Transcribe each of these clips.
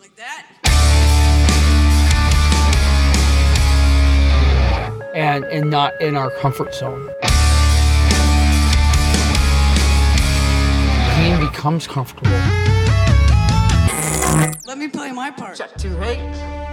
Like that. and and not in our comfort zone. Pain becomes comfortable. Let me play my part.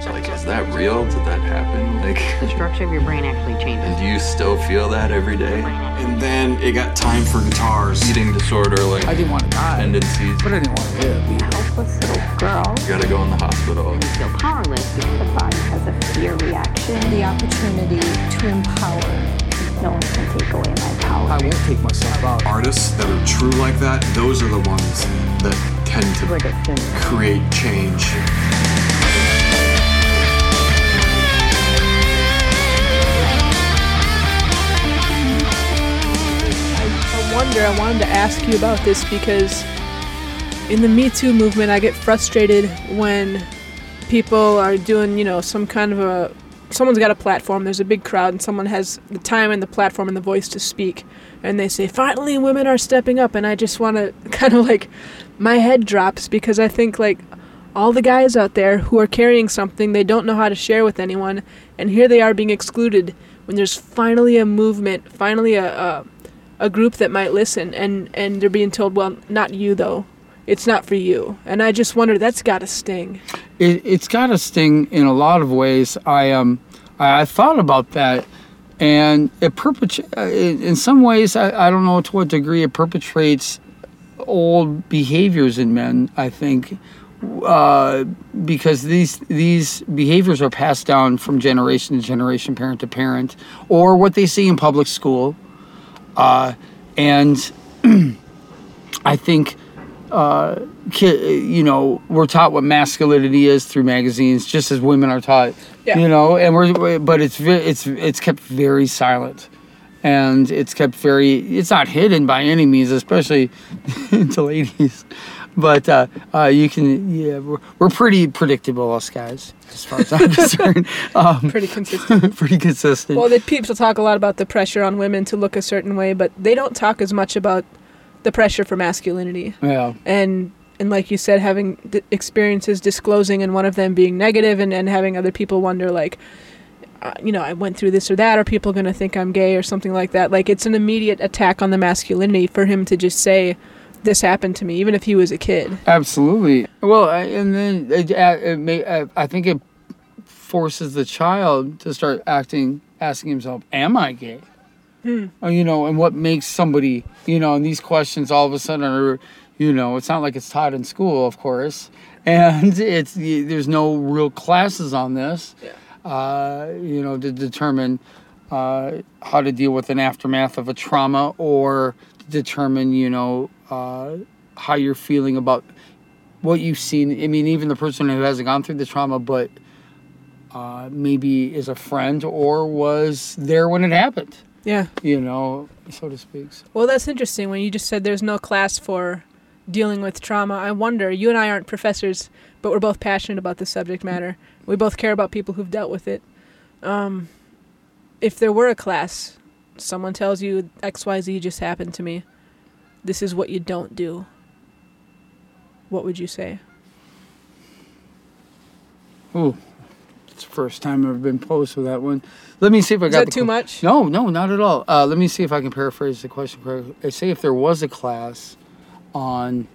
Like, is that real? Did that happen? Like, The structure of your brain actually changes. and do you still feel that every day? And then it got time for guitars. Eating disorder, like I didn't want to die, tendencies. but I didn't want to live. helpless little girl. You gotta go in the hospital. You feel powerless because the body has a fear reaction. the opportunity to empower. No one can take away my power. I won't take myself out. Artists that are true like that, those are the ones that tend to a create change. Wonder, I wanted to ask you about this because in the Me Too movement, I get frustrated when people are doing, you know, some kind of a. Someone's got a platform, there's a big crowd, and someone has the time and the platform and the voice to speak. And they say, finally, women are stepping up. And I just want to kind of like. My head drops because I think, like, all the guys out there who are carrying something they don't know how to share with anyone, and here they are being excluded when there's finally a movement, finally a, a a group that might listen and and they're being told well not you though it's not for you and i just wonder that's got to sting It, it's got a sting in a lot of ways. I um I, I thought about that, and it perpet- uh, in, in some ways I, I don't know to what degree it perpetrates old behaviors in men. I think. Uh, because these these behaviors are passed down from generation to generation, parent to parent, or what they see in public school, uh, and I think ki- you know we're taught what masculinity is through magazines just as women are taught Yeah. you know and we're but it's it's it's kept very silent and it's kept very it's not hidden by any means especially to ladies but uh, uh, you can yeah we're, we're pretty predictable us guys as far as i'm concerned. Um, pretty consistent. pretty consistent. Well the people talk a lot about the pressure on women to look a certain way but they don't talk as much about the pressure for masculinity. Yeah. And and like you said having experiences disclosing and one of them being negative and, and having other people wonder like uh, you know i went through this or that are people going to think i'm gay or something like that? Like it's an immediate attack on the masculinity for him to just say this happened to me even if he was a kid Absolutely. Well, I- and then it, uh, it may, uh, I think it forces the child to start acting, asking himself, "Am I gay?" Or, you know, and what makes somebody, you know, and these questions all of a sudden are, you know, it's not like it's taught in school, of course, and it's there's no real classes on this, uh, you know, to determine uh, how to deal with an aftermath of a trauma or determine, you know, uh, how you're feeling about what you've seen. I mean, even the person who hasn't gone through the trauma, but uh, maybe is a friend or was there when it happened, yeah you know, so to speak. So- Well, that's interesting. When you just said there's no class for dealing with trauma, I wonder. You and I aren't professors, but we're both passionate about the subject matter. We both care about people who've dealt with it. Um, if there were a class, someone tells you X Y Z just happened to me. This is what you don't do. What would you say? Oh, it's the first time I've been posed with that one. Let me see if I Is got that too much? No, no, not at all. Uh, let me see if I can paraphrase the question correctly. I say if there was a class on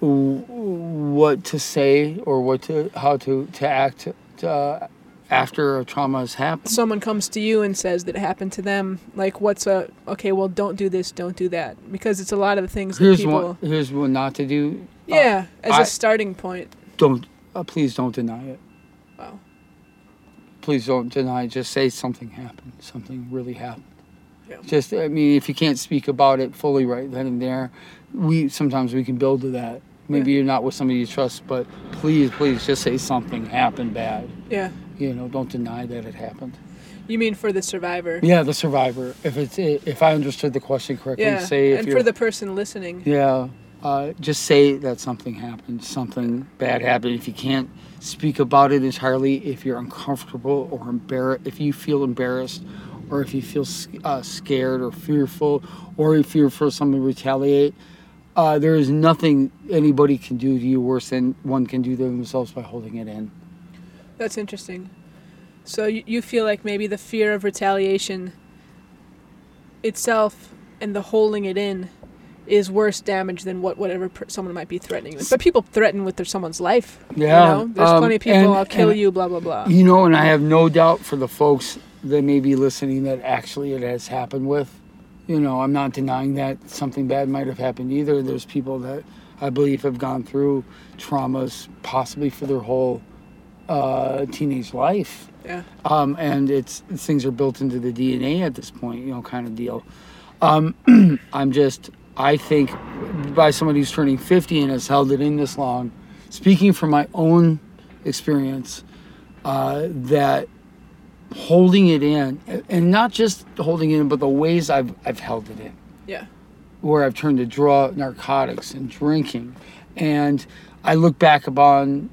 w- what to say or what to how to to act uh, after a trauma has happened. Someone comes to you and says that it happened to them. Like, what's a okay? Well, don't do this, don't do that, because it's a lot of the things that Here's people. one. Here's what not to do. Uh, yeah, as I- a starting point. don't. Uh, please don't deny it. Wow. Please don't deny. it. Just say something happened. Something really happened. Yeah. Just. I mean, if you can't speak about it fully right then and there, we sometimes we can build to that. Maybe you're not with somebody you trust, but please, please, just say something happened bad. Yeah. You know, don't deny that it happened. You mean for the survivor? Yeah, the survivor. If it's if I understood the question correctly, Yeah, say if and for the person listening. Yeah, uh, just say that something happened, something bad happened. If you can't speak about it entirely, if you're uncomfortable or embarrassed, if you feel embarrassed, or if you feel uh, scared or fearful, or if you fear for someone to retaliate, uh, there is nothing anybody can do to you worse than one can do to themselves by holding it in. That's interesting. So you, you feel like maybe the fear of retaliation itself and the holding it in is worse damage than what whatever per- someone might be threatening with. But people threaten with their someone's life. Yeah, You know? There's um, plenty of people, and- I'll kill you, blah, blah, blah. You know, and I have no doubt for the folks that may be listening that actually it has happened with. You know, I'm not denying that something bad might have happened either. There's people that I believe have gone through traumas possibly for their whole uh, teenage life. Yeah. Um, and it's things are built into the DNA at this point, you know, kind of deal. Um, I'm just, I think, by somebody who's turning 50 and has held it in this long, speaking from my own experience, uh, that holding it in, and not just holding it in, but the ways I've I've held it in Yeah. where I've turned to draw narcotics and drinking. And I look back upon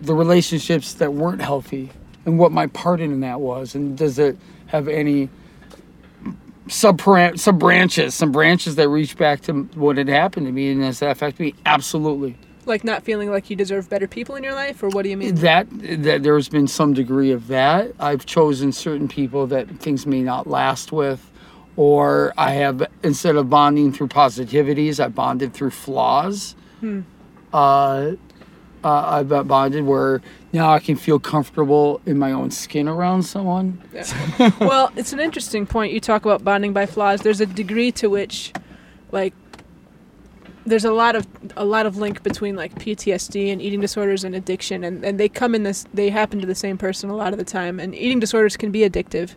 the relationships that weren't healthy and what my part in that was. And does it have any sub sub branches, some branches that reach back to what had happened to me and does that affect me? Absolutely. Like not feeling like you deserve better people in your life, or what do you mean? That that there's been some degree of that. I've chosen certain people that things may not last with, or I have instead of bonding through positivities, I bonded through flaws. hmm. Uh, uh, I've bonded where now I can feel comfortable in my own skin around someone. well, it's an interesting point. You talk about bonding by flaws. There's a degree to which, like, there's a lot of a lot of link between like PTSD and eating disorders and addiction, and, and they come in this. They happen to the same person a lot of the time, and eating disorders can be addictive.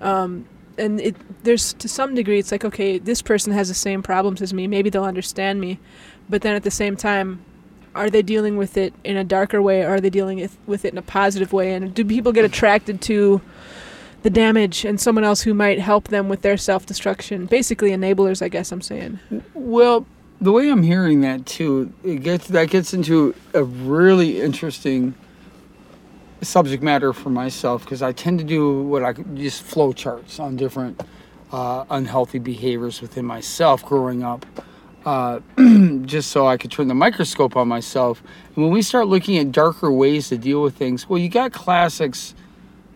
Um, and it there's to some degree, it's like okay, this person has the same problems as me. Maybe they'll understand me, but then at the same time, are they dealing with it in a darker way? Or are they dealing with- it in a positive way? And do people get attracted to the damage and someone else who might help them with their self-destruction? Basically enablers i guess i'm saying. Well, the way I'm hearing that too, it gets that gets into a really interesting subject matter for myself because I tend to do what I just flow charts on different uh, unhealthy behaviors within myself growing up, uh, just so I could turn the microscope on myself. And when we start looking at darker ways to deal with things, well, you got classics.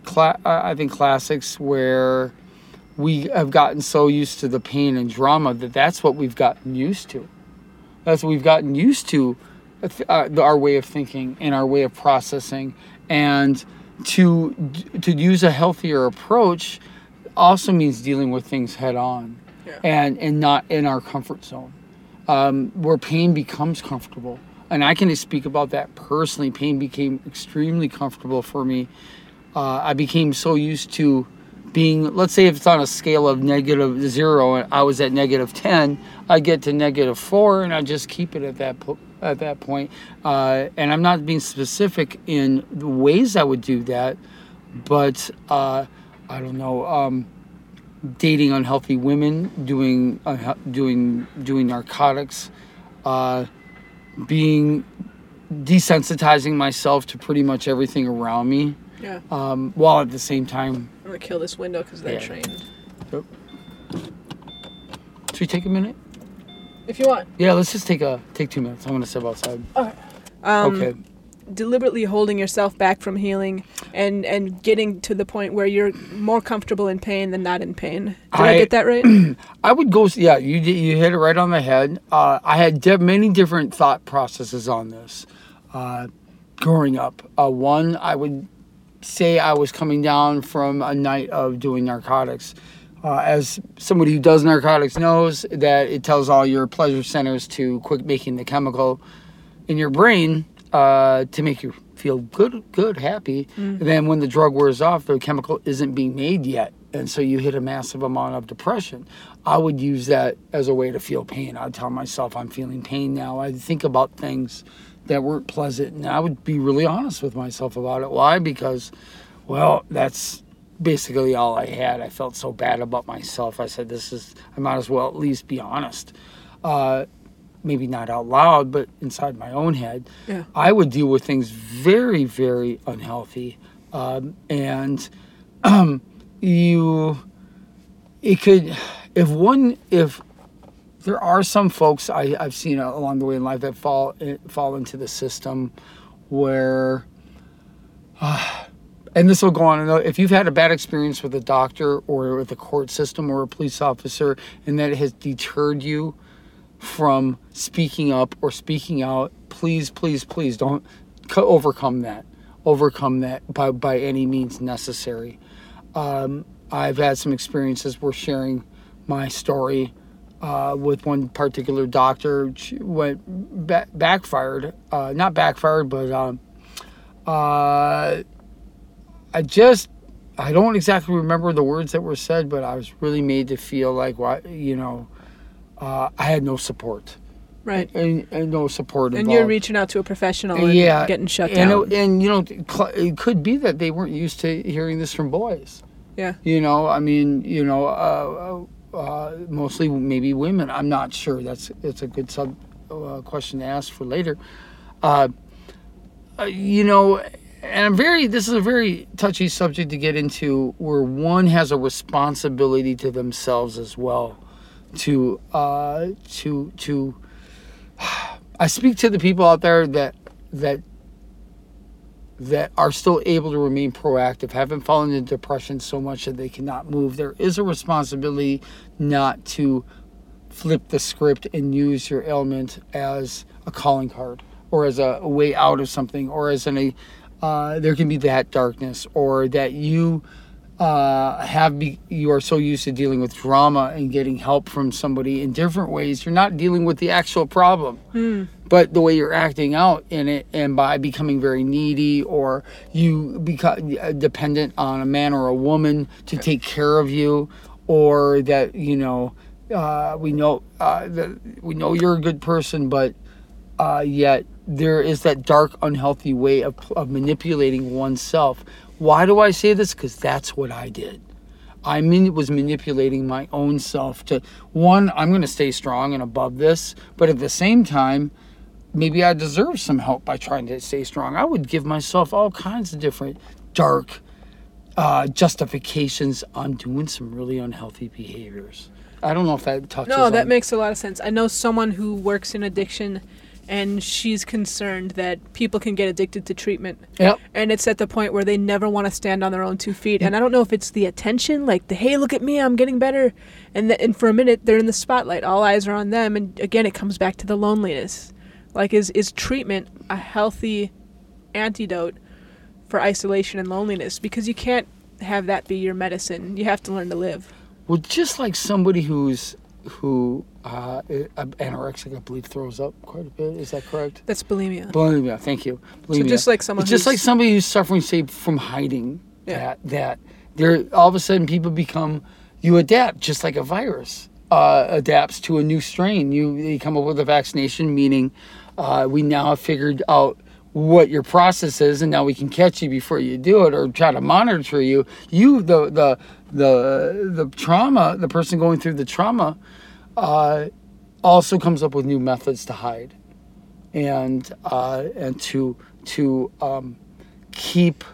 Cla- uh, I think classics where we have gotten so used to the pain and drama that that's what we've gotten used to. That's what we've gotten used to, uh, our way of thinking and our way of processing, and to to use a healthier approach also means dealing with things head on, and and not in our comfort zone, um, where pain becomes comfortable. And I can speak about that personally. Pain became extremely comfortable for me uh, I became so used to being, let's say if it's on a scale of negative zero and I was at negative 10, I get to negative four and I just keep it at that, po- at that point. Uh, and I'm not being specific in the ways I would do that, but uh, I don't know, um, dating unhealthy women, doing, unha- doing, doing narcotics, uh, being desensitizing myself to pretty much everything around me yeah um, while at the same time. i'm gonna kill this window because they're Yeah. trained Should we take a minute? if you want Yeah, let's just take a take two minutes. I'm gonna step outside. um, okay. Deliberately holding yourself back from healing and and getting to the point where you're more comfortable in pain than not in pain did i, I- get that right I would go. Yeah, you you hit it right on the head. Uh, I had de- many different thought processes on this. Uh, growing up, uh, one I would say I was coming down from a night of doing narcotics. Uh, as somebody who does narcotics knows that it tells all your pleasure centers to quit making the chemical in your brain uh, to make you feel good, good, happy. Then when the drug wears off, the chemical isn't being made yet, and so you hit a massive amount of depression. I would use that as a way to feel pain. I'd tell myself I'm feeling pain now. I'd think about things that weren't pleasant, and I would be really honest with myself about it. Why? Because, well, that's basically all I had. I felt so bad about myself. I said, "This is. I might as well at least be honest." Uh, maybe not out loud, but inside my own head, Yeah. I would deal with things very, very unhealthy. Um, and um, you, it could, if one, if there are some folks I, I've seen along the way in life that fall eh, fall into the system where, and this will go on. and on. If you've had a bad experience with a doctor or with the court system or a police officer, and that has deterred you from speaking up or speaking out, please, please, please don't co- overcome that. Overcome that by by any means necessary. Um, I've had some experiences where sharing my story uh, with one particular doctor went ba- backfired. Uh, not backfired, but um, uh, I just I don't exactly remember the words that were said, but I was really made to feel like what you know uh, I had no support Right. and, and no support. And you're reaching out to a professional and yeah, getting shut and down. It, and you know, it could be that they weren't used to hearing this from boys. yeah. You know, I mean, you know, uh, uh, mostly maybe women. I'm not sure. That's it's a good sub uh, question to ask for later. Uh, uh, you know, and I'm very. This is a very touchy subject to get into, where one has a responsibility to themselves as well, to uh, to to. I speak to the people out there that that that are still able to remain proactive, haven't fallen into depression so much that they cannot move. There is a responsibility not to flip the script and use your ailment as a calling card or as a, way out of something or as an a uh, there can be that darkness or that you uh, have be, you are so used to dealing with drama and getting help from somebody in different ways you're not dealing with the actual problem. But the way you're acting out in it and by becoming very needy or you become dependent on a man or a woman to take care of you or that you know uh, we know uh, that we know you're a good person but uh, yet there is that dark unhealthy way of, of manipulating oneself why do i say this because that's what i did I mean, was manipulating my own self to one, I'm going to stay strong and above this, but at the same time, maybe I deserve some help by trying to stay strong. I would give myself all kinds of different dark uh, justifications on doing some really unhealthy behaviors. I don't know if that touches. No, that on- makes a lot of sense. I know someone who works in addiction and she's concerned that people can get addicted to treatment. Yep. And it's at the point where they never want to stand on their own two feet. And I don't know if it's the attention, like the hey, look at me, I'm getting better. And, th- and for a minute, they're in the spotlight. All eyes are on them. And again, it comes back to the loneliness. Like, is, is treatment a healthy antidote for isolation and loneliness? Because you can't have that be your medicine. You have to learn to live. Well, just like somebody who's who uh, i- anorexic, I believe, throws up quite a bit. Is that correct? That's bulimia. Bulimia. Thank you. Bulimia. just like someone It's just like somebody who's suffering, say, from hiding. Yeah. That that there all of a sudden people become you adapt just like a virus uh, adapts to a new strain. You you come up with a vaccination, meaning uh, we now have figured out what your process is, and now we can catch you before you do it, or try to monitor you. You the the the the trauma, the person going through the trauma, uh, also comes up with new methods to hide and uh, and to to um, keep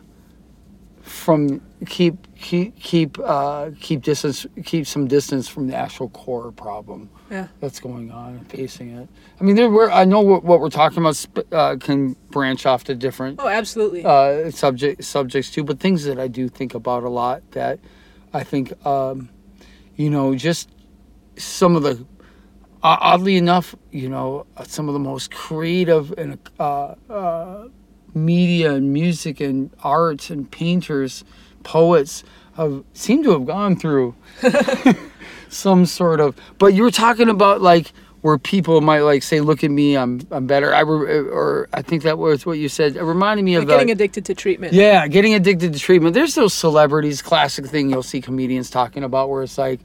from keep keep keep uh, keep distance keep some distance from the actual core problem Yeah. that's going on and facing it. I mean, there were I know what, what we're talking about sp- uh, can branch off to different Oh, absolutely. uh, subject subjects too, but things that I do think about a lot that I think um, you know just some of the uh, oddly enough, you know, uh, some of the most creative and uh, uh, media and music and arts and painters, poets have seem to have gone through some sort of. But you were talking about like where people might like say, "Look at me, I'm I'm better." I re- or I think that was what you said. It reminded me of Like the, getting addicted to treatment. yeah, getting addicted to treatment. There's those celebrities, classic thing you'll see comedians talking about where it's like,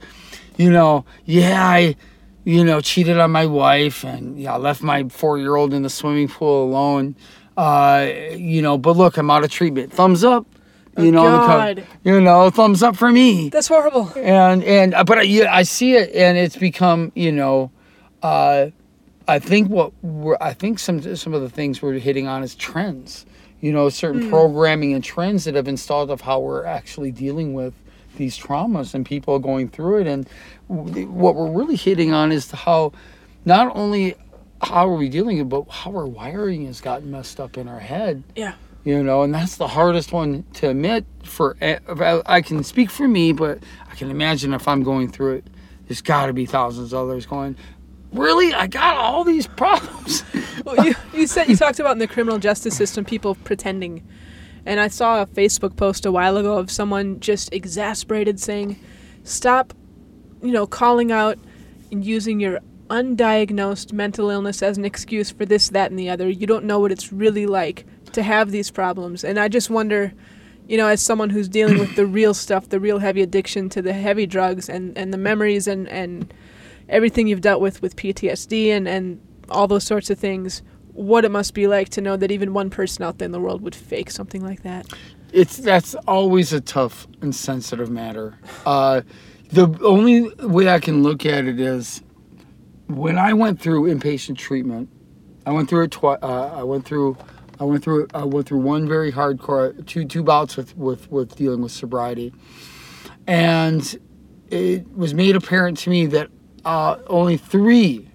you know, yeah, I, you know, cheated on my wife and yeah, I left my four year old in the swimming pool alone. Uh, you know, but look, I'm out of treatment. Thumbs up. You Oh, know, God. you know, thumbs up for me That's horrible. and and uh, but I, yeah, I see it and it's become you know uh i think what we're i think some some of the things we're hitting on is trends you know certain programming and trends that have installed of how we're actually dealing with these traumas and people are going through it. And what we're really hitting on is how not only how are we dealing with, it, but how our wiring has gotten messed up in our head Yeah. you know and that's the hardest one to admit for i can speak for me but i can imagine if i'm going through it there's got to be thousands of others going really i got all these problems Well, you, you said you talked about in the criminal justice system people pretending, and I saw a Facebook post a while ago of someone just exasperated saying, "Stop, you know, calling out and using your undiagnosed mental illness as an excuse for this, that, and the other. You don't know what it's really like to have these problems." And I just wonder. You know, as someone who's dealing with the real stuff, the real heavy addiction to the heavy drugs and, and the memories and, and everything you've dealt with with PTSD and, and all those sorts of things, what it must be like to know that even one person out there in the world would fake something like that. it's that's always a tough and sensitive matter uh, the only way i can look at it is when i went through inpatient treatment i went through it twice uh, i went through I went through I went through one very hardcore two two bouts with with with dealing with sobriety, and it was made apparent to me that uh, only three,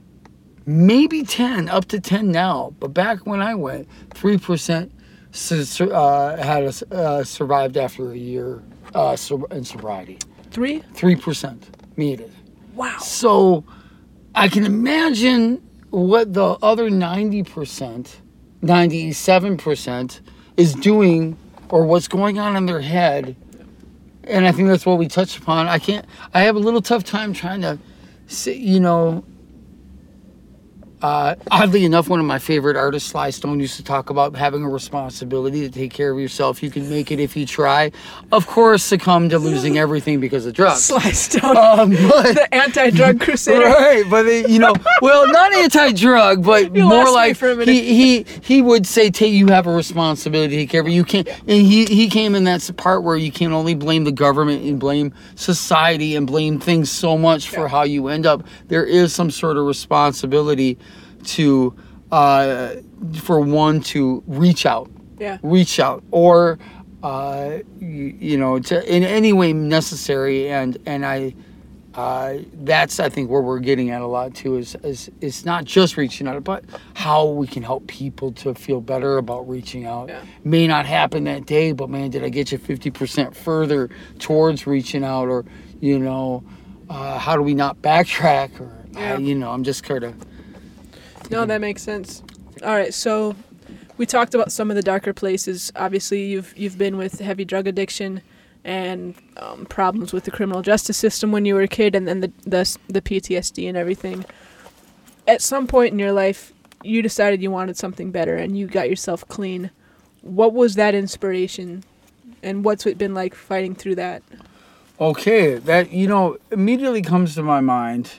maybe ten, up to ten now, but back when I went, three percent uh, had a, uh, survived after a year uh, in sobriety. Three? Three percent made it. Wow. So I can imagine what the other 90%, 97% is doing or what's going on in their head. And I think that's what we touched upon. I can't, I have a little tough time trying to, you know, uh, oddly enough, one of my favorite artists, Sly Stone, used to talk about having a responsibility to take care of yourself. You can make it if you try. Of course, succumb to losing everything because of drugs. Sly Stone, Um, but the anti-drug crusader. Right, but it, you know, well, not anti-drug, but You more like he he he would say, "Take you have a responsibility to take care of. You can't." And he he came in that part where you can only blame the government and blame society and blame things so much for how you end up. There is some sort of responsibility to uh, for one to reach out Yeah. reach out or uh, you, you know to, in any way necessary and and I uh, that's I think where we're getting at a lot too is, is it's not just reaching out but how we can help people to feel better about reaching out Yeah. may not happen that day but man did I get you 50% further towards reaching out or you know uh, how do we not backtrack or Yeah. you know I'm just kind of No, that makes sense. All right, so we talked about some of the darker places. Obviously, you've you've been with heavy drug addiction and um, problems with the criminal justice system when you were a kid, and then the, the the PTSD and everything. At some point in your life, you decided you wanted something better, and you got yourself clean. What was that inspiration, and what's it been like fighting through that? Okay, that you know immediately comes to my mind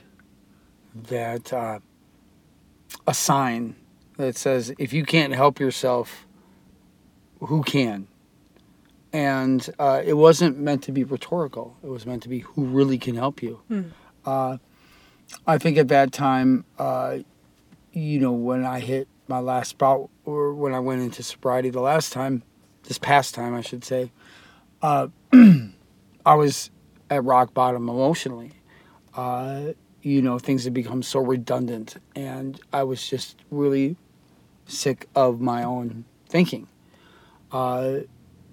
that uh, a sign that says if you can't help yourself, who can? And uh, it wasn't meant to be rhetorical. It was meant to be who really can help you. Uh, I think at that time, uh, you know, when I hit my last bout, or when I went into sobriety the last time, this past time, I should say, uh, I was at rock bottom emotionally. You know, things had become so redundant, and I was just really sick of my own thinking. Uh,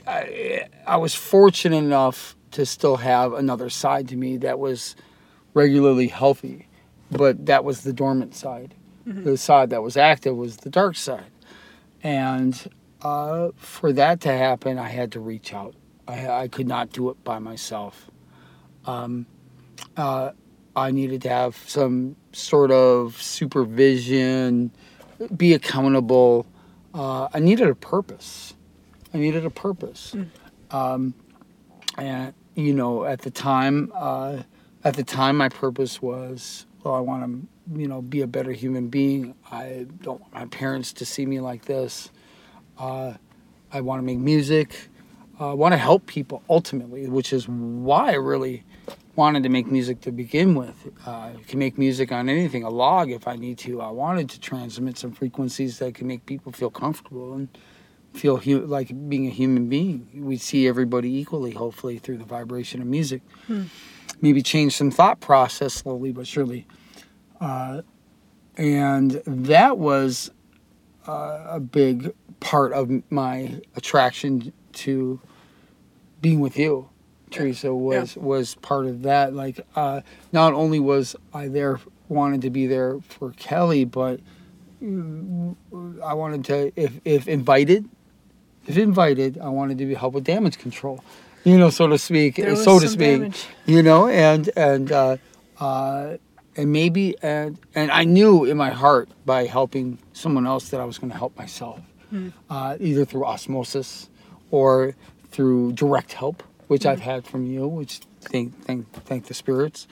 I, I was fortunate enough to still have another side to me that was regularly healthy, but that was the dormant side. The side that was active was the dark side. And uh, for that to happen, I had to reach out. I, I could not do it by myself. Um, uh, I needed to have some sort of supervision, be accountable. Uh, I needed a purpose. I needed a purpose. Um, and you know, at the time, uh, at the time, my purpose was, well, I want to, you know, be a better human being. I don't want my parents to see me like this. Uh, I want to make music. Uh, I want to help people ultimately, which is why I really wanted to make music to begin with. Uh, I can make music on anything, a log if I need to. I wanted to transmit some frequencies that can make people feel comfortable, and feel hu- like being a human being. We see everybody equally, hopefully, through the vibration of music. Maybe change some thought process slowly but surely. Uh, and that was uh, a big part of my attraction to being with you. Teresa was was part of that. Like, uh, not only was I there, wanted to be there for Kelly, but mm, I wanted to, if if invited, if invited, I wanted to be help with damage control, you know, so to speak, so to speak, damage. you know, and and uh, uh, and maybe and and I knew in my heart by helping someone else that I was going to help myself, uh, either through osmosis or through direct help, which I've had from you, which thank thank thank the spirits,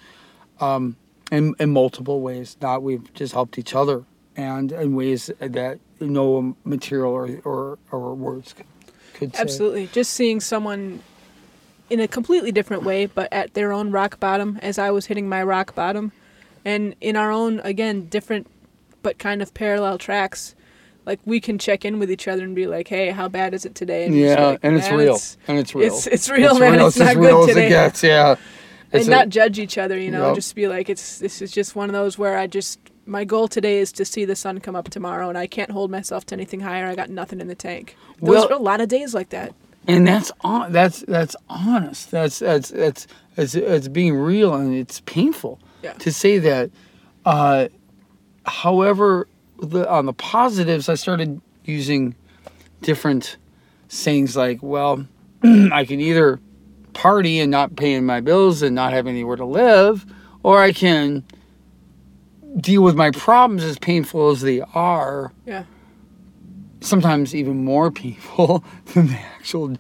um, in in multiple ways. Not we've just helped each other, and in ways that no material or or, or words could, could say. Absolutely. Just seeing someone in a completely different way, but at their own rock bottom, as I was hitting my rock bottom, and in our own again different, but kind of parallel tracks. Like we can check in with each other and be like, "Hey, how bad is it today?" And Yeah, like, and it's "Man, real, and it's real. It's it's real, man. It's, not as real good as today. it gets. Yeah, and a- not judge each other. You know, Yep. just be like, "It's this is just one of those where I just my goal today is to see the sun come up tomorrow, and I can't hold myself to anything higher. I got nothing in the tank." Those Well- are a lot of days like that. and that's on that's that's honest that's that's that's it's, it's being real and it's painful Yeah. to say that uh however the on the positives i started using different sayings like well i can either party and not paying my bills and not have anywhere to live or i can deal with my problems as painful as they are Yeah. sometimes even more painful than the actual,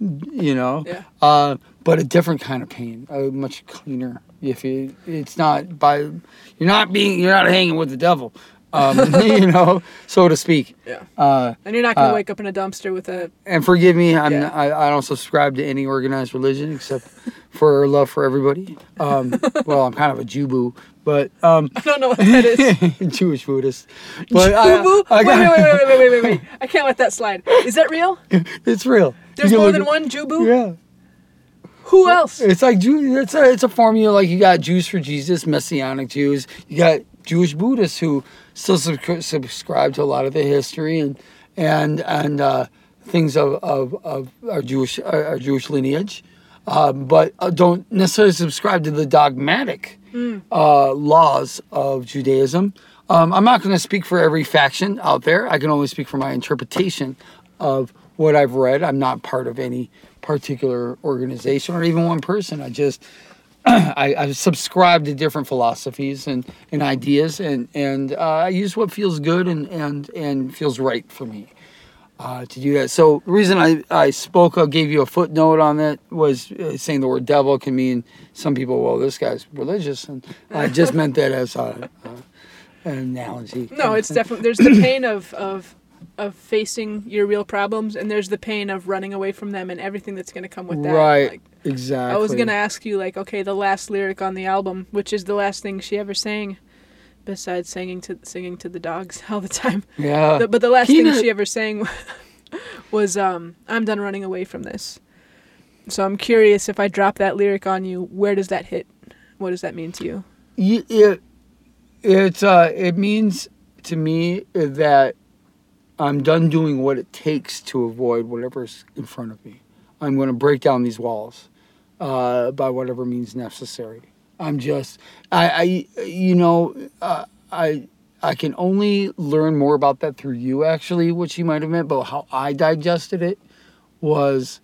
you know. Yeah. Uh, but a different kind of pain, a much cleaner. If you, it's not by, you're not being, you're not hanging with the devil, um, you know, so to speak. Yeah. Uh, And you're not gonna Uh, wake up in a dumpster with a and forgive me, I'm Yeah. I, I don't subscribe to any organized religion except for love for everybody. Um, well, I'm kind of a Jew but um, I don't know what that is. Jewish Buddhist. But I- Boo boo. I Wait, got- wait, wait, wait, wait, wait, wait, wait. I can't let that slide. Is that real? It's real. There's more look than at- one Jubu? Yeah. Who else? It's like Jew. It's a it's a formula. Like you got Jews for Jesus, Messianic Jews. You got Jewish Buddhists who still sub- subscribe to a lot of the history and and and uh, things of, of, of our Jewish our, our Jewish lineage, um, but uh, don't necessarily subscribe to the dogmatic uh, laws of Judaism. Um, I'm not going to speak for every faction out there. I can only speak for my interpretation of what I've read. I'm not part of any particular organization or even one person. I just I, I subscribe to different philosophies and, and ideas, and and uh, I use what feels good and and and feels right for me uh, to do that. So the reason I, I spoke, I gave you a footnote on that was uh, saying the word devil can mean some people. Well, this guy's religious, and I just meant that as a, an analogy. No, it's definitely there's the pain of of of facing your real problems, and there's the pain of running away from them and everything that's going to come with that. right. Like, exactly. I was gonna ask you, like, okay, the last lyric on the album, which is the last thing she ever sang, besides singing to singing to the dogs all the time. Yeah. The- but the last Peanut. thing she ever sang was, um, "I'm done running away from this." So I'm curious if I drop that lyric on you, where does that hit? What does that mean to you? Y- it it uh, it means to me that I'm done doing what it takes to avoid whatever's in front of me. I'm going to break down these walls uh, by whatever means necessary. I'm just I, I you know uh, I I can only learn more about that through you actually, what you might have meant, but how I digested it was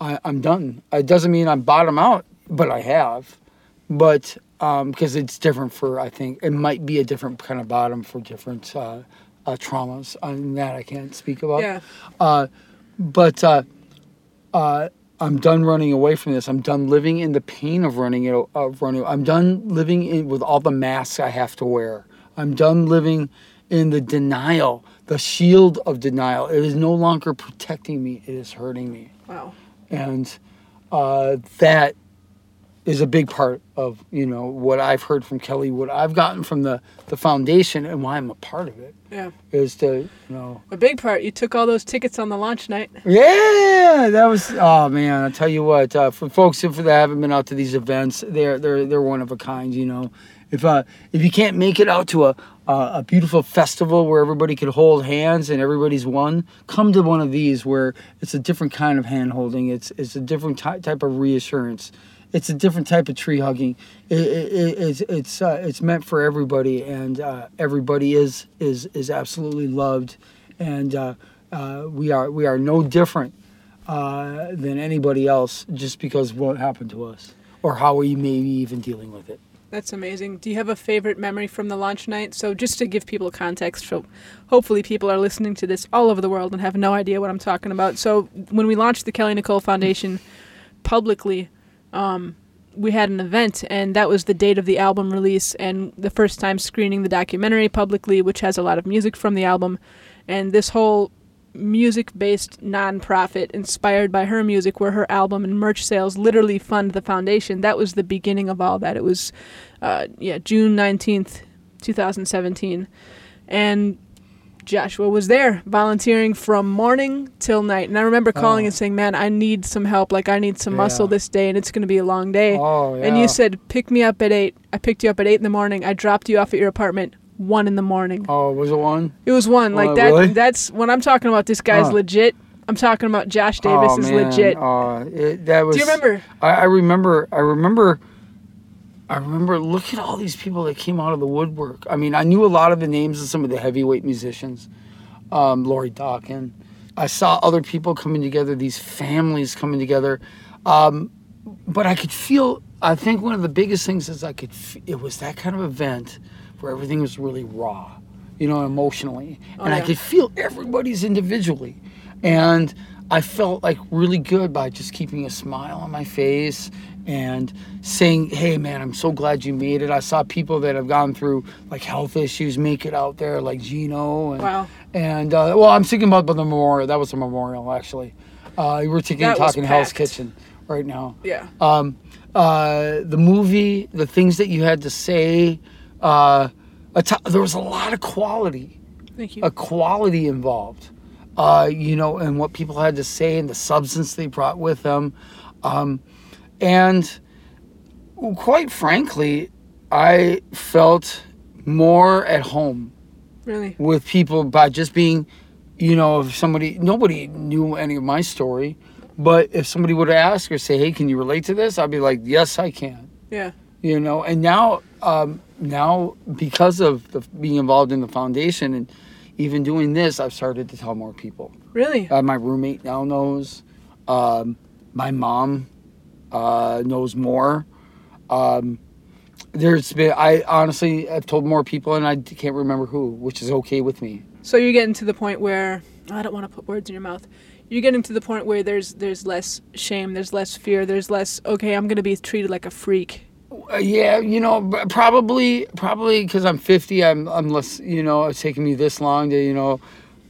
I, I'm done. It doesn't mean I'm bottom out, but I have but because it's different for I think it might be a different kind of bottom for different uh, uh, traumas. And that I can't speak about. Yeah. Uh, but uh, uh, I'm done running away from this. I'm done living in the pain of running it of running. I'm done living in with all the masks I have to wear. I'm done living in the denial, the shield of denial. It is no longer protecting me. It is hurting me Wow. and uh, that is a big part of you know what I've heard from Kelly, what I've gotten from the the foundation, and why I'm a part of it Yeah. is to you know A big part. You took all those tickets on the launch night. yeah that was oh man I tell you what uh, for folks if they haven't been out to these events they're they're they're one of a kind you know if uh if you can't make it out to a a, a beautiful festival where everybody could hold hands and everybody's one come to one of these where it's a different kind of hand holding it's it's a different ty- type of reassurance it's a different type of tree hugging. It, it, it, it's it's uh, it's meant for everybody, and uh, everybody is is is absolutely loved, and uh, uh, we are we are no different uh, than anybody else just because of what happened to us or how we may be even dealing with it. That's amazing. Do you have a favorite memory from the launch night? So, just to give people context, so hopefully people are listening to this all over the world and have no idea what I'm talking about. So, when we launched the Kelly Nicole Foundation publicly, um, we had an event, and that was the date of the album release and the first time screening the documentary publicly, which has a lot of music from the album. And this whole music based nonprofit inspired by her music, where her album and merch sales literally fund the foundation, that was the beginning of all that. It was, uh, yeah, June 19th, 2017. And Joshua was there volunteering from morning till night. And I remember calling Oh. and saying, Man, I need some help. Like, I need some muscle this day, and it's going to be a long day. Oh, yeah. And you said, Pick me up at 8. I picked you up at 8 in the morning. I dropped you off at your apartment 1 in the morning. Oh, was it one? It was 1. Like, Oh, that. really? that's when I'm talking about this guy's Huh. legit. I'm talking about Josh Davis oh, is legit. Oh, it, that was. Do you remember? I, I remember. I remember. I remember. Look at all these people that came out of the woodwork. I mean, I knew a lot of the names of some of the heavyweight musicians. Um, Lori Dawkin. I saw other people coming together. These families coming together. Um, but I could feel. I think one of the biggest things is I could. F- it was that kind of event where everything was really raw, you know, emotionally, and I yeah. could feel everybody's individually, and I felt like really good by just keeping a smile on my face and saying, "Hey, man, I'm so glad you made it." I saw people that have gone through like health issues make it out there, like Gino, and Wow. and uh, well, I'm thinking about the memorial. That was a memorial, actually. Uh, we're thinking, That talking Hell's. Kitchen right now Yeah. um, uh, the movie, the things that you had to say. Uh, t- there was a lot of quality, Thank you. a quality involved. Uh, you know, and what people had to say and the substance they brought with them, um, and quite frankly, I felt more at home really. with people by just being, you know, if somebody, nobody knew any of my story, but if somebody would ask or say, hey, can you relate to this? I'd be like, yes, I can. Yeah. You know, and now, um, now because of the, being involved in the foundation and even doing this, I've started to tell more people. Really? Uh, my roommate now knows. Um, my mom uh, knows more. Um, there's been, I honestly I've told more people, and I can't remember who, which is okay with me. So you're getting to the point where I don't want to put words in your mouth. You're getting to the point where there's there's less shame, there's less fear, there's less okay, I'm going to be treated like a freak. Uh, yeah, you know, probably, probably because I'm 50, I'm, I'm less, you know, it's taken me this long to, you know,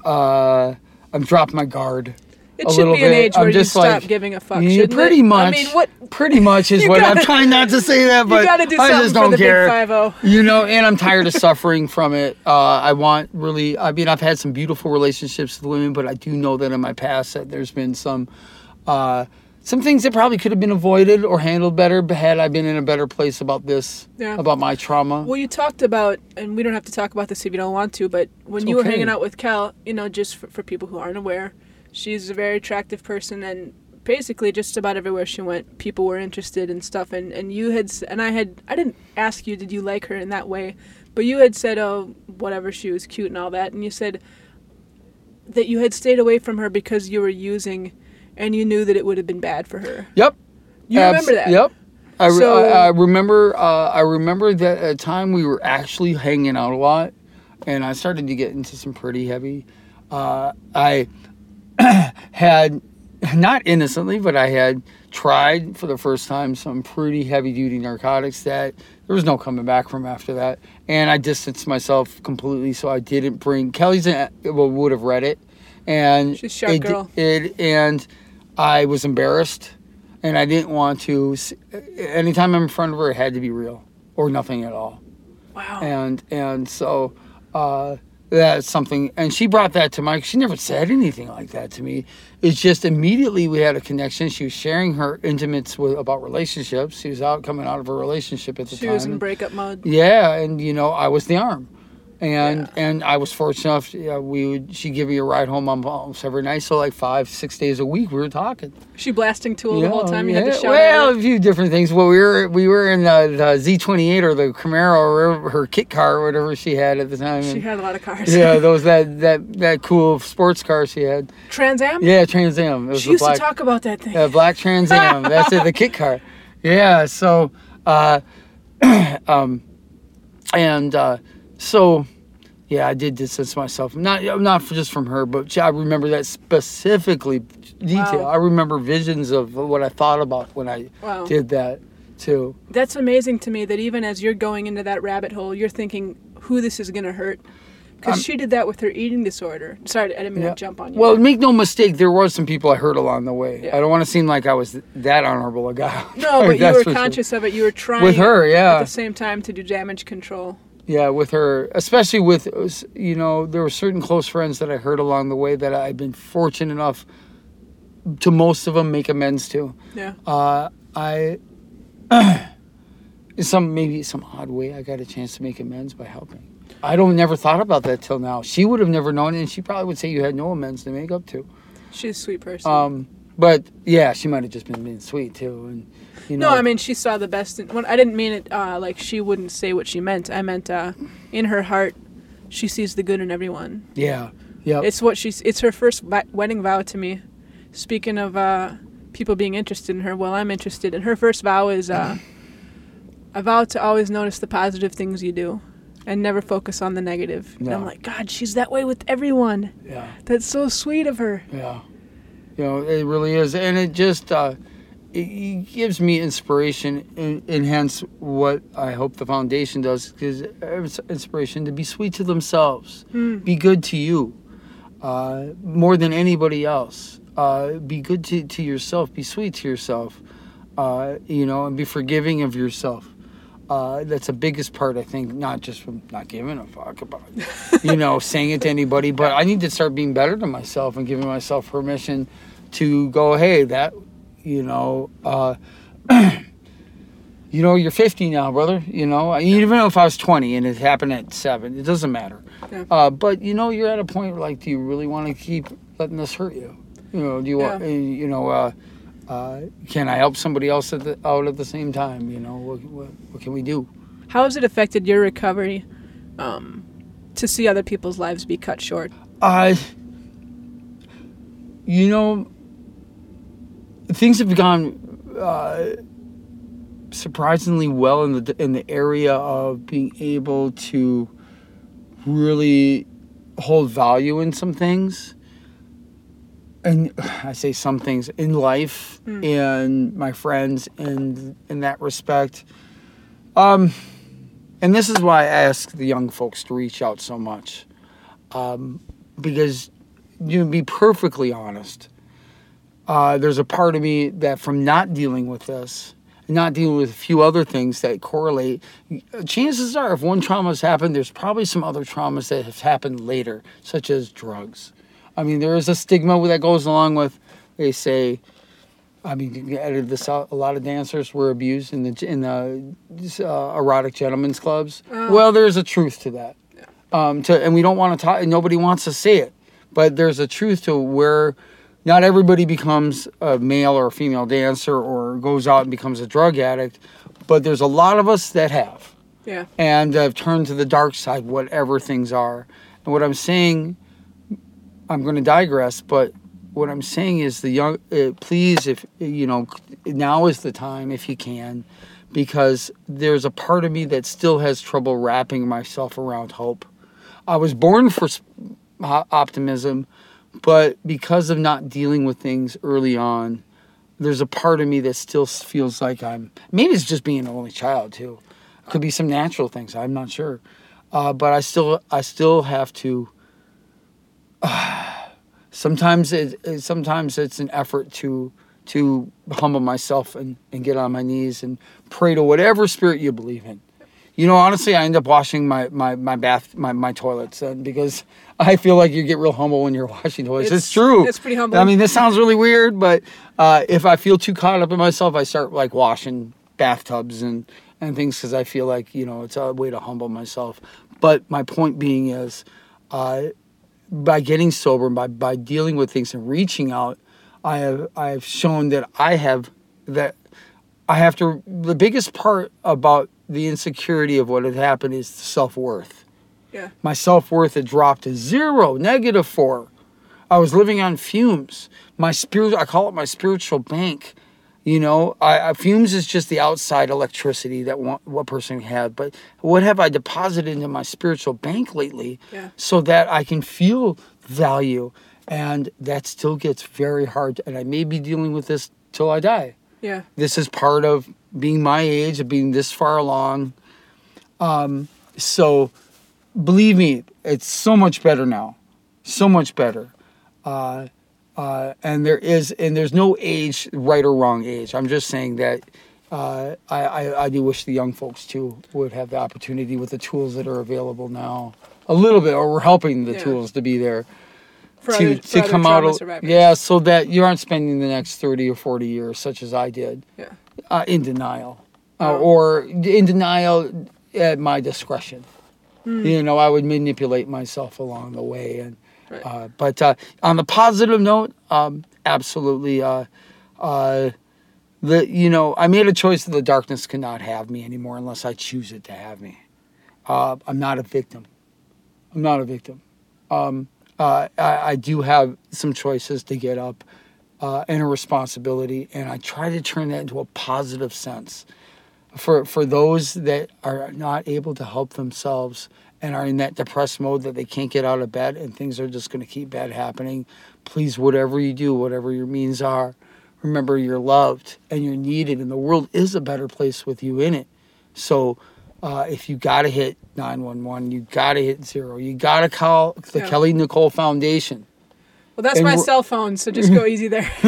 uh, I'm dropping my guard. It should be an bit. age where I'm you just stop like, giving a fuck. Yeah, pretty it? much. I mean, what? Pretty much is You what I'm trying not to say that, but gotta do I just don't care. 5-0. You know, and I'm tired of suffering from it. Uh, I want really. I mean, I've had some beautiful relationships with women, but I do know that in my past that there's been some. Uh, some things that probably could have been avoided or handled better but had I been in a better place about this, Yeah. about my trauma. Well, you talked about, and we don't have to talk about this if you don't want to, but when It's you were hanging out with Cal, you know, just for, for people who aren't aware, she's a very attractive person, and basically just about everywhere she went, people were interested in stuff, and and you had, and I had, I didn't ask you, did you like her in that way, but you had said, oh, whatever, she was cute and all that, and you said that you had stayed away from her because you were using, and you knew that it would have been bad for her. Yep. You Abs- remember that? Yep. I, re- So- I, I remember. Uh, I remember that at a time we were actually hanging out a lot, and I started to get into some pretty heavy. Uh, I had not innocently, but I had tried for the first time some pretty heavy duty narcotics that there was no coming back from after that, and I distanced myself completely. So I didn't bring Kelly's. Well, would have read it, and She's a sharp it, girl. it and I was embarrassed and I didn't want to. Anytime I'm in front of her, it had to be real or nothing at all. Wow. And and so uh, that's something. And she brought that to Mike. She never said anything like that to me. It's just immediately we had a connection. She was sharing her intimates with about relationships. She was out coming out of a relationship at the time, she was in breakup mode. yeah, and you know, I was the arm, and and I was fortunate enough. Yeah, we would she give me a ride home on almost every night. So like five, six days a week, we were talking. She blasting Tool the whole time. You had to yeah. shout Well, a few different things. Well, we were we were in the, the Z twenty eight or the Camaro or her kit car or whatever she had at the time. She and- had a lot of cars. yeah, those that that that cool sports car she had. Trans Am. Yeah, Trans Am. She used black, to talk about that thing. yeah, black Trans Am. That's it, the kit car. Yeah. So, uh, um, and uh, so, yeah, I did distance myself. Not not just from her, but I remember that specifically detail. Wow. I remember visions of what I thought about when I Wow. did that too. That's amazing to me that even as you're going into that rabbit hole, you're thinking who this is going to hurt. Because she did that with her eating disorder. Sorry, I didn't mean Yeah. to jump on you. Well, make no mistake, there was some people I hurt along the way. Yeah. I don't want to seem like I was that honorable a guy. no, but you were for sure. conscious of it. You were trying With her, yeah. at the same time to do damage control. Yeah, with her, especially with, you know, there were certain close friends that I heard along the way that I've been fortunate enough to most of them make amends to. Yeah. Uh, I, in some maybe some odd way, I got a chance to make amends by helping. I don't never thought about that till now. She would have never known, and she probably would say you had no amends to make up to. She's a sweet person. Um, but yeah, she might have just been being sweet too, and you know. no, I mean she saw the best. In, when I didn't mean it uh, like she wouldn't say what she meant. I meant uh, in her heart, she sees the good in everyone. yeah, yeah. It's what she's. It's her first wedding vow to me. Speaking of uh, people being interested in her, well, I'm interested. And her first vow is, uh, I vow to always notice the positive things you do, and never focus on the negative. And I'm like, God, she's that way with everyone. yeah. That's so sweet of her. Yeah, you know it really is, and it just uh, it, gives me inspiration, and, and hence what I hope the foundation does, it's inspiration to be sweet to themselves, be good to you, uh, more than anybody else. Uh, be good to, to yourself. Be sweet to yourself. Uh, you know, and be forgiving of yourself. Uh, that's the biggest part, I think, not just from not giving a fuck about, you know, saying it to anybody, but I need to start being better to myself and giving myself permission to go, hey, that, you know, uh, you know, you're 50 now, brother. You know, even if I was 20 and it happened at seven, it doesn't matter. Yeah. Uh, but you know, you're at a point where, like, do you really want to keep letting this hurt you? You know, do you want, Yeah. uh, you know, uh, uh, can I help somebody else at the, out at the same time? You know, what, what, what can we do? How has it affected your recovery um, to see other people's lives be cut short? I, you know, things have gone uh, surprisingly well in the in the area of being able to really hold value in some things. And I say some things in life and my friends and in that respect. Um, and this is why I ask the young folks to reach out so much because you know, be perfectly honest, uh, there's a part of me that from not dealing with this, not dealing with a few other things that correlate, chances are if one trauma has happened, there's probably some other traumas that have happened later, such as drugs. I mean, there is a stigma that goes along with. They say, I mean, you can edit this out. A lot of dancers were abused in the in the uh, erotic gentlemen's clubs. Well, there's a truth to that um, to, and we don't want to talk. Nobody wants to say it, but there's a truth to where not everybody becomes a male or a female dancer or goes out and becomes a drug addict, but there's a lot of us that have Yeah. and have turned to the dark side, whatever things are. And what I'm saying, I'm going to digress, but what I'm saying is the young, uh, please, if you know, now is the time if you can, because there's a part of me that still has trouble wrapping myself around hope. I was born for o- optimism, but because of not dealing with things early on, there's a part of me that still feels like I'm. Maybe it's just being an only child too. Could be some natural things. I'm not sure, uh, but I still I still have to. sometimes it, sometimes it's an effort to to humble myself and, and get on my knees and pray to whatever spirit you believe in. You know, honestly, I end up washing my, my, my bath, my, my toilets uh, because I feel like you get real humble when you're washing toys. It's, It's- true. it's pretty humble. I mean, this sounds really weird, but uh, if I feel too caught up in myself, I start like washing bathtubs and, and things because I feel like, you know, it's a way to humble myself. But my point being is, uh, by getting sober, by, by dealing with things and reaching out, I have I have shown that I have that I have to. The biggest part about the insecurity of what had happened is self worth. Yeah. My self worth had dropped to zero, negative four. I was living on fumes. My spirit, I call it my spiritual bank. You know, I, I, fumes is just the outside electricity that one, one person had. But what have I deposited into my spiritual bank lately Yeah. so that I can feel value? And that still gets very hard. And I may be dealing with this till I die Yeah. this is part of being my age of being this far along um, so believe me it's so much better now so much better uh, uh, and there is and there's no age right or wrong age i'm just saying that uh, I, I, I do wish the young folks too would have the opportunity with the tools that are available now a little bit or we're helping the Yeah. tools to be there For to, other, to other come trauma out of, survivors. yeah so that you aren't spending the next 30 or 40 years such as i did Yeah. uh, in denial uh, or in denial at my discretion Hmm. you know i would manipulate myself along the way and Right. uh, but uh, on the positive note um, absolutely uh, uh, the you know i made a choice that the darkness cannot have me anymore unless i choose it to have me uh, i'm not a victim i'm not a victim um, uh, I, I do have some choices to get up uh, and a responsibility, and I try to turn that into a positive sense. For for those that are not able to help themselves and are in that depressed mode that they can't get out of bed and things are just going to keep bad happening, please, whatever you do, whatever your means are, remember you're loved and you're needed, and the world is a better place with you in it. So. Uh, if you gotta hit 911, you gotta hit zero. You gotta call the Yeah. Kelly Nicole Foundation. Well, that's And my cell phone, so just go easy there.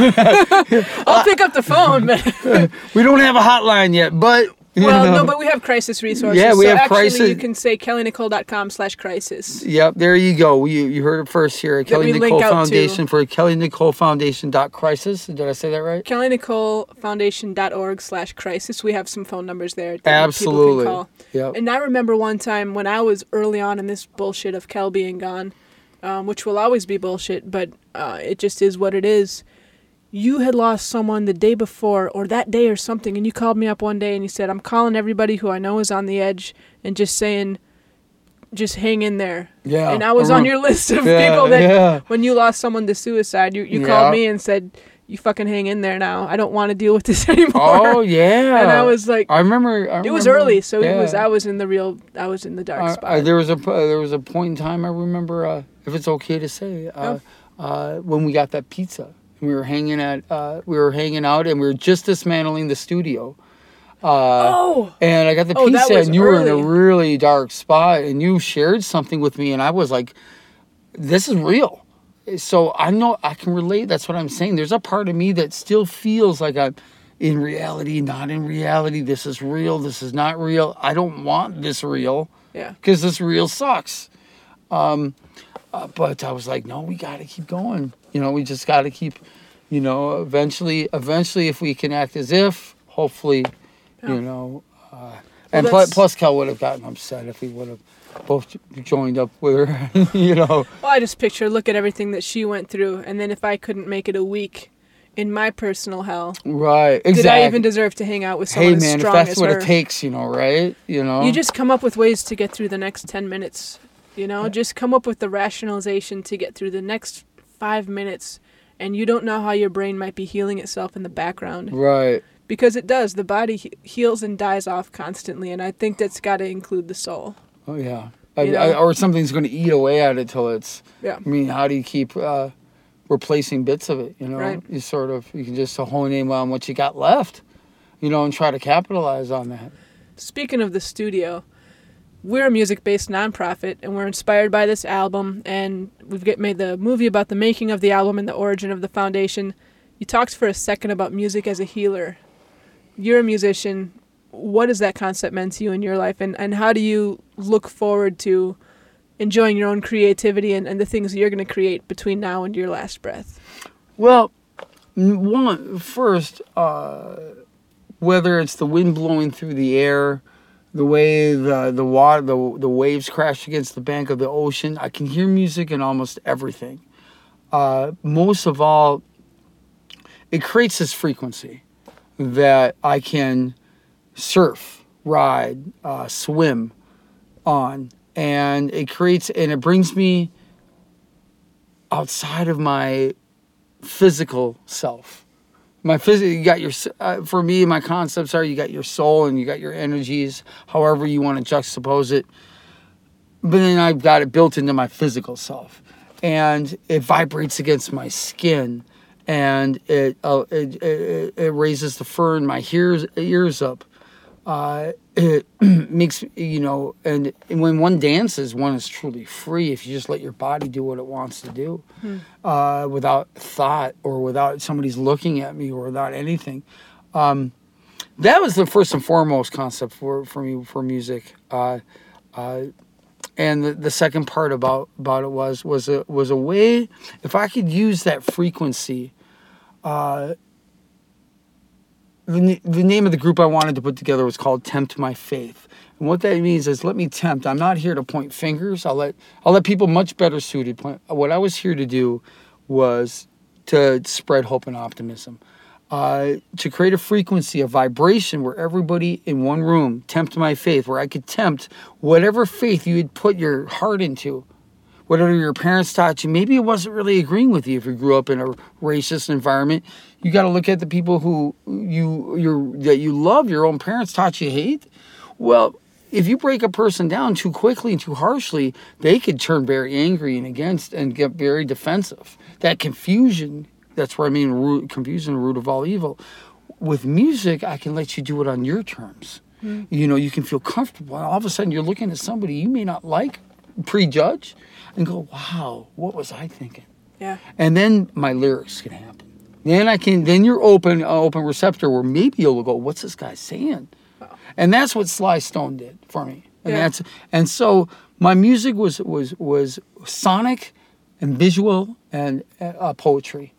I'll pick up the phone, but We don't have a hotline yet, but well, know. no, but we have crisis resources. Yeah, we so have actually, crisis- you can say kellynicole.com slash crisis. Yep, there you go. You you heard it first here. Kelly Nicole link out to. Foundation for Kelly Nicole Foundation dot crisis. Did I say that right? Kelly Nicole Foundation dot org slash crisis. We have some phone numbers there that Absolutely. people can call. Yep. And I remember one time when I was early on in this bullshit of Kel being gone, um, which will always be bullshit, but uh, it just is what it is. You had lost someone the day before or that day or something, and you called me up one day and you said, I'm calling everybody who I know is on the edge and just saying, just hang in there. Yeah, And I was on your list of Yeah, people that yeah. when you lost someone to suicide, you, you Yeah. called me and said, You fucking hang in there now. I don't want to deal with this anymore. Oh yeah. And I was like, I remember. I it was early, so it was. I was in the real. I was in the dark Uh, spot. uh, there was a uh, there was a point in time I remember, uh, if it's okay to say, uh, uh, when we got that pizza. We were hanging at uh, we were hanging out and we were just dismantling the studio. Uh, oh, and I got the Oh, that pizza, and you were in a really dark spot, and you shared something with me, and I was like, "This is real." So I know I can relate. That's what I'm saying. There's a part of me that still feels like I'm in reality, not in reality. This is real. This is not real. I don't want this real yeah. because this real sucks. Um, uh, but I was like, no, we got to keep going. You know, we just got to keep. You know, eventually, eventually, if we can act as if, hopefully, you know. Uh, and pl- plus, Kel would have gotten upset if we would have both joined up with her. you know. Well, I just picture look at everything that she went through, and then if I couldn't make it a week in my personal hell, Right. Exactly. did I even deserve to hang out with someone hey as man, if strong that's as what her? it takes, you know, right? You know. You just come up with ways to get through the next 10 minutes. You know, just come up with the rationalization to get through the next five minutes. And you don't know how your brain might be healing itself in the background. Right. Because it does. The body he- heals and dies off constantly. And I think that's got to include the soul. Oh yeah. I, I, or something's going to eat away at it till it's. Yeah. I mean, how do you keep uh, replacing bits of it? You know, Right. you sort of you can just hone in on what you got left, you know, and try to capitalize on that. Speaking of the studio, we're a music based nonprofit and we're inspired by this album. And we've get, made the movie about the making of the album and the origin of the foundation. you talked for a second about music as a healer. You're a musician. What has that concept meant to you in your life, and and how do you look forward to enjoying your own creativity and, and the things you're going to create between now and your last breath? Well, one first, uh, whether it's the wind blowing through the air, the way the the water the, the waves crash against the bank of the ocean, I can hear music in almost everything. Uh, most of all, it creates this frequency that I can surf, ride, uh, swim on, and it creates and it brings me outside of my physical self. My physical, you got your, uh, for me, my concepts are you got your soul and you got your energies, however you want to juxtapose it. But then I've got it built into my physical self. And it vibrates against my skin and it, uh, it, it, it raises the fur in my ears, ears up. Uh, it makes, you know, and, and when one dances, one is truly free if you just let your body do what it wants to do uh, without thought or without somebody's looking at me or without anything. Um, that was the first and foremost concept for, for me for music. Uh, uh, and the, the second part about, about it was was a was a way if I could use that frequency. Uh, the, the name of the group I wanted to put together was called Tempt My Faith. And what that means is let me tempt. I'm not here to point fingers. I'll let I'll let people much better suited point. What I was here to do was to spread hope and optimism. Uh, to create a frequency, a vibration where everybody in one room tempt my faith, where I could tempt whatever faith you had put your heart into, whatever your parents taught you. Maybe it wasn't really agreeing with you if you grew up in a racist environment. You got to look at the people who you you that you love. Your own parents taught you hate. Well, if you break a person down too quickly and too harshly, they could turn very angry and against and get very defensive. That confusion, that's where I mean root, confusion, root of all evil. With music, I can let you do it on your terms. Mm. You know, you can feel comfortable. And all of a sudden, you're looking at somebody you may not like, prejudge, and go, wow, what was I thinking? Yeah. and then my lyrics can happen. Then I can. Then you're open, uh, open receptor where maybe you'll go, "What's this guy saying?" And that's what Sly Stone did for me. And Yeah. that's and so my music was was was sonic, and visual and uh, poetry.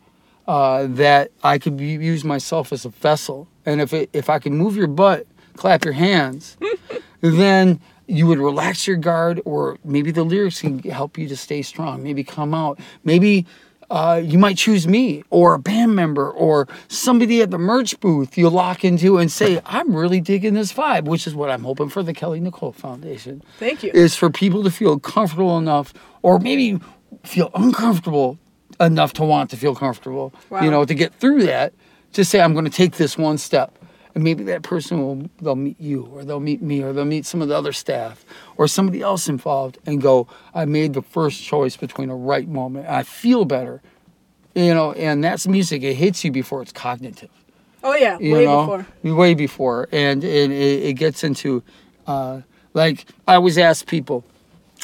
Uh, that I could be, use myself as a vessel, and if it, if I can move your butt, clap your hands, then you would relax your guard, or maybe the lyrics can help you to stay strong. Maybe come out. Maybe uh, you might choose me or a band member or somebody at the merch booth you lock into and say, I'm really digging this vibe, which is what I'm hoping for the Kelly Nicole Foundation. Thank you. Is for people to feel comfortable enough or maybe feel uncomfortable enough to want to feel comfortable, Wow. you know, to get through that, to say, I'm going to take this one step. And maybe that person will, they'll meet you or they'll meet me or they'll meet some of the other staff or somebody else involved and go, I made the first choice between a right moment. I feel better, you know, and that's music. It hits you before it's cognitive Oh yeah, you way know, before. way before, and, and it, it gets into, uh, like I always ask people,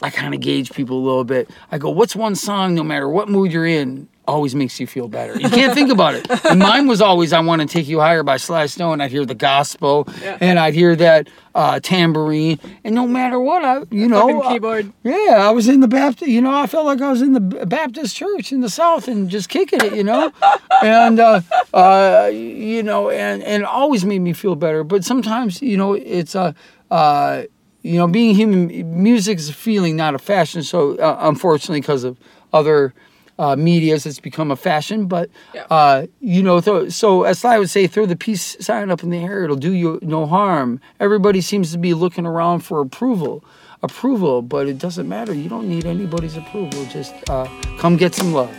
I kind of gauge people a little bit. I go, "What's one song, no matter what mood you're in, always makes you feel better?" You can't think about it. And mine was always "I Want to Take You Higher" by Sly Stone. I'd hear the gospel, Yeah. and I'd hear that uh, tambourine, and no matter what, I, you know, uh, keyboard. yeah, I was in the Baptist. You know, I felt like I was in the Baptist church in the South and just kicking it. You know, and uh, uh, you know, and and it always made me feel better. But sometimes, you know, it's a. Uh, you know, being human, music is a feeling, not a fashion. So, uh, unfortunately, because of other uh, medias, it's become a fashion. But, Yeah. uh, you know, th- so as I would say, throw the peace sign up in the air. It'll do you no harm. Everybody seems to be looking around for approval, approval, but it doesn't matter. You don't need anybody's approval. Just uh, come get some love.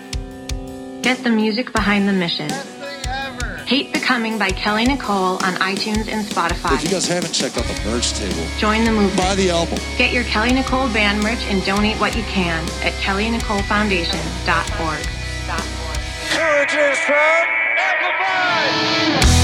Get the music behind the mission. Hate Becoming by Kelly Nicole on iTunes and Spotify. If you guys haven't checked out the merch table, Join the movement. buy the album. Get your Kelly Nicole band merch and donate what you can at kellynicolefoundation.org. Courage is strong, amplified.